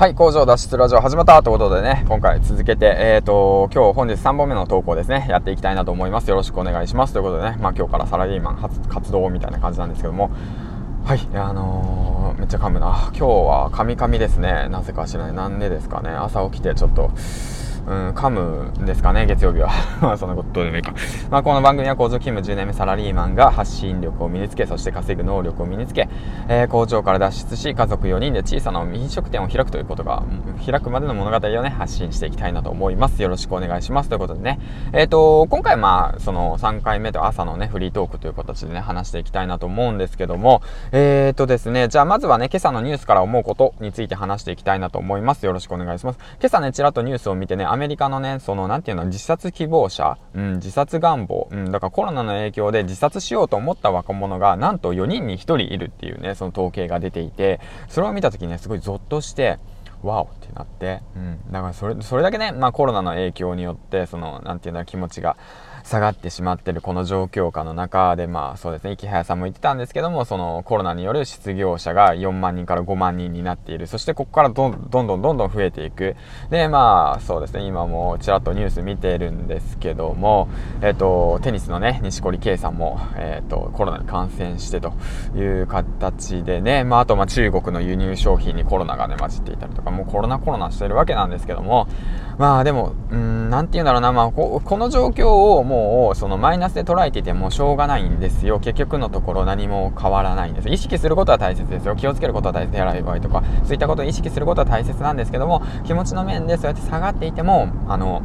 はい、工場脱出ラジオ始まったということでね、今回続けて、えっ、ー、と、今日本日3本目の投稿ですね、やっていきたいなと思います。よろしくお願いします。ということでね、まあ今日からサラリーマン活動みたいな感じなんですけども、はい、あのー、めっちゃ噛むな。今日はカミカミですね。なぜか知らない。なんでですかね。朝起きてちょっと、うん、噛むんですかね、月曜日は。まあ、そんなことでもいいか。まあ、この番組は工場勤務10年目サラリーマンが発信力を身につけ、そして稼ぐ能力を身につけ、えー、工場から脱出し、家族4人で小さな飲食店を開くということが、開くまでの物語をね、発信していきたいなと思います。よろしくお願いします。ということでね、えっ、ー、と、今回まあ、その3回目と朝のね、フリートークという形でね、話していきたいなと思うんですけども、えっ、ー、とですね、じゃあまずはね、今朝のニュースから思うことについて話していきたいなと思います。よろしくお願いします。今朝ね、ちらっとニュースを見てね、アメリカのね、その、なんていうの、自殺希望者、うん、自殺願望、うん、だからコロナの影響で自殺しようと思った若者が、なんと4人に1人いるっていうね、その統計が出ていて、それを見た時にね、すごいゾッとして、わオってなって、うん、だからそれ、それだけね、まあコロナの影響によって、その、なんていうんだ気持ちが、下がってしまってるこの状況下の中で、まあそうですね、池早さんも言ってたんですけども、そのコロナによる失業者が4万人から5万人になっている。そしてここからどんどんどんどん増えていく。で、まあそうですね、今もちらっとニュース見てるんですけども、えっ、と、テニスのね、西堀圭さんも、えっ、と、コロナに感染してという形でね、まああとまあ中国の輸入商品にコロナがね、混じっていたりとか、もうコロナコロナしてるわけなんですけども、まあでも、うん、なて言うんだろうな、まあここの状況をもうそのマイナスで捉えていてもしょうがないんですよ。結局のところ何も変わらないんです。意識することは大切ですよ。気をつけることは大切。手洗い場合とか、そういったことを意識することは大切なんですけども、気持ちの面でそうやって下がっていても、あの、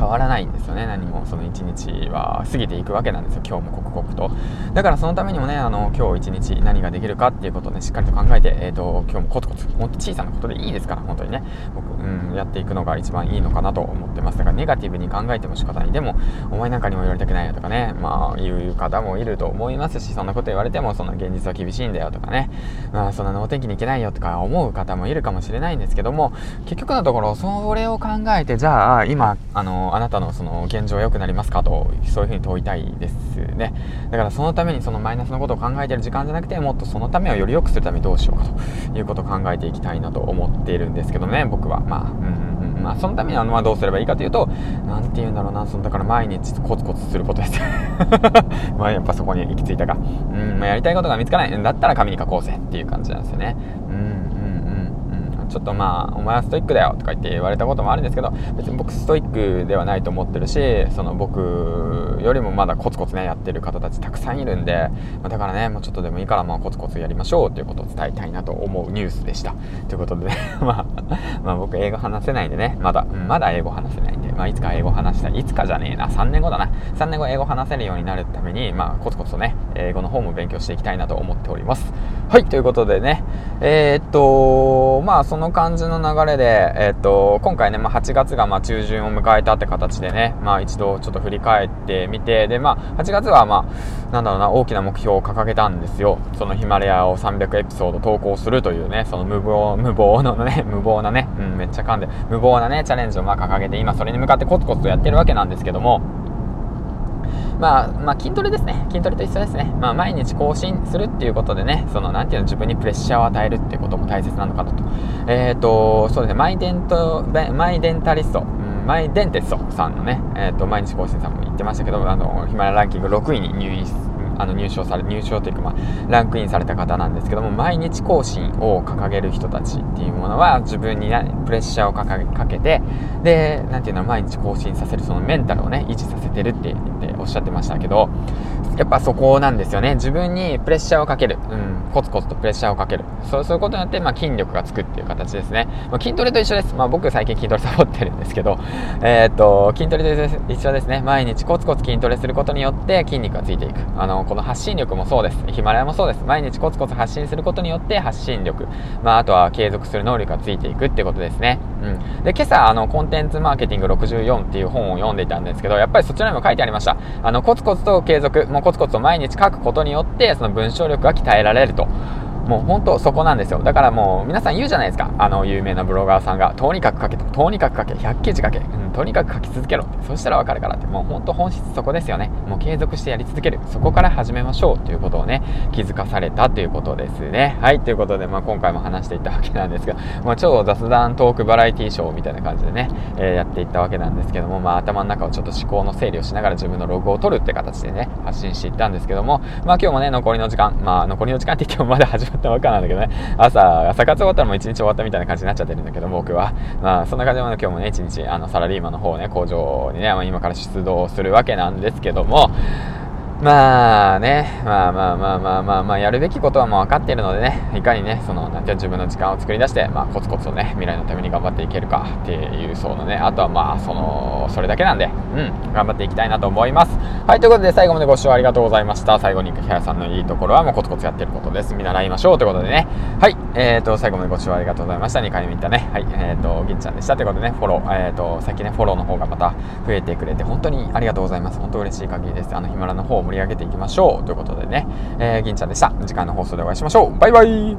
変わらないんですよね何もその一日は過ぎていくわけなんですよ今日も刻々とだからそのためにもねあの今日一日何ができるかっていうことをねしっかりと考えて、えーと、今日もコツコツほんと小さなことでいいですから本当にね僕、うん、やっていくのが一番いいのかなと思ってます。だからネガティブに考えても仕方ない。でもお前なんかにも言われたくないよとかね。まあ言う方もいると思いますしそんなこと言われてもその現実は厳しいんだよとかね。まあそんなのお天気に行けないよとか思う方もいるかもしれないんですけども結局のところそれを考えてじゃあ今あのあなたのその現状良くなりますかとそういうふうに問いたいですね。だからそのためにそのマイナスのことを考えてる時間じゃなくてもっとそのためをより良くするためにどうしようかということを考えていきたいなと思っているんですけどね僕は。まあうんうんまあそのためにはまあどうすればいいかというと何て言うんだろうなそのだから毎日コツコツすることです。まあやっぱそこに行き着いたか。うん、まあ、やりたいことが見つからない。んだったら紙に書こうぜっていう感じなんですよね。うんちょっとまあお前はストイックだよとか言って言われたこともあるんですけど別に僕ストイックではないと思ってるしその僕よりもまだコツコツねやってる方たちたくさんいるんで、ま、だからねもうちょっとでもいいからまあコツコツやりましょうということを伝えたいなと思うニュースでした。ということでね まあ、まあ僕英語話せないんでねまだ、まだ英語話せないんで、まあ、いつか英語話したい。いつかじゃねえな。3年後だな。3年後英語話せるようになるためにまあコツコツとね英語の方も勉強していきたいなと思っております。はいということでねえー、っとまあその感じの流れで、えっと、今回ね、まあ、8月がま中旬を迎えたって形でね、まあ、一度ちょっと振り返ってみて、で、まあ、8月はまあ、なんだろうな、大きな目標を掲げたんですよ。そのヒマラヤを300エピソード投稿するというね、その無謀、無謀のね、無謀なね、うん、めっちゃ噛んで、無謀なね、チャレンジをまあ掲げて、今それに向かってコツコツとやってるわけなんですけども、まあ、まあ、筋トレですね。筋トレと一緒ですね。まあ、毎日更新するっていうことでね、その、なんていうの、自分にプレッシャーを与えるっていうことも大切なのかなと。えっ、ー、と、そうですね、マイデント、マイデンタリスト、マイデンテストさんのね、えっ、ー、と、毎日更新さんも言ってましたけど、あの、ヒマラランキング6位に入院あの入賞され入賞というか、まあ、ランクインされた方なんですけども毎日更新を掲げる人たちっていうものは自分に、プレッシャーをかけてで何ていうの毎日更新させるそのメンタルをね維持させてるって言っておっしゃってましたけどやっぱそこなんですよね。自分にプレッシャーをかける、うん、コツコツとプレッシャーをかける。そうそういうことによって、まあ、筋力がつくっていう形ですね、まあ、筋トレと一緒です、まあ、僕最近筋トレサボってるんですけど、えー、っと筋トレと一緒ですね。毎日コツコツ筋トレすることによって筋肉がついていく。あのこの発信力もそうです。ヒマラヤもそうです。毎日コツコツ発信することによって発信力、まあ、あとは継続する能力がついていくってことですね、うん、で今朝あのコンテンツマーケティング64っていう本を読んでいたんですけどやっぱりそちらにも書いてありました。あのコツコツと継続もうコツコツと毎日書くことによってその文章力が鍛えられると。もう本当そこなんですよ。だからもう皆さん言うじゃないですか。あの有名なブロガーさんが、とにかく書けと、とにかく書け、100記事書け、とにかく書き続けろそしたらわかるからって。もう本当本質そこですよね。もう継続してやり続ける。そこから始めましょうということをね気づかされたということですね。はいということで、まあ、今回も話していったわけなんですが、まあ、超雑談トークバラエティーショーみたいな感じでね、えー、やっていったわけなんですけども、まあ、頭の中をちょっと思考の整理をしながら自分のログを取るって形でね発信していったんですけども、まあ、今日もね残りの時間まあ残りの時間って言ってもまだ始まったばっかなんだけどね。朝朝活終わったらもう一日終わったみたいな感じになっちゃってるんだけど僕は。まあそんな感じで今日もね一日あのサラリー今の方ね工場にね、まあ、今から出動するわけなんですけどもまあね、まあまあまあまあまあまあ、やるべきことはもう分かっているのでね、いかにね、その、なんて自分の時間を作り出して、まあ、コツコツとね、未来のために頑張っていけるかっていう、そうのね、あとはまあ、その、それだけなんで、うん、頑張っていきたいなと思います。はい、ということで最後までご視聴ありがとうございました。最後に、木原さんのいいところはもうコツコツやってることです。見習いましょうということでね、はい、えーと、最後までご視聴ありがとうございました。2回目いったね、はい、えーと、銀ちゃんでしたということでね、フォロー、えーと、さっきね、フォローの方がまた増えてくれて、本当にありがとうございます。本当嬉しい限りです。あの、ヒマラの方盛り上げていきましょう。ということでね、えー、銀ちゃんでした。次回の放送でお会いしましょう。バイバイ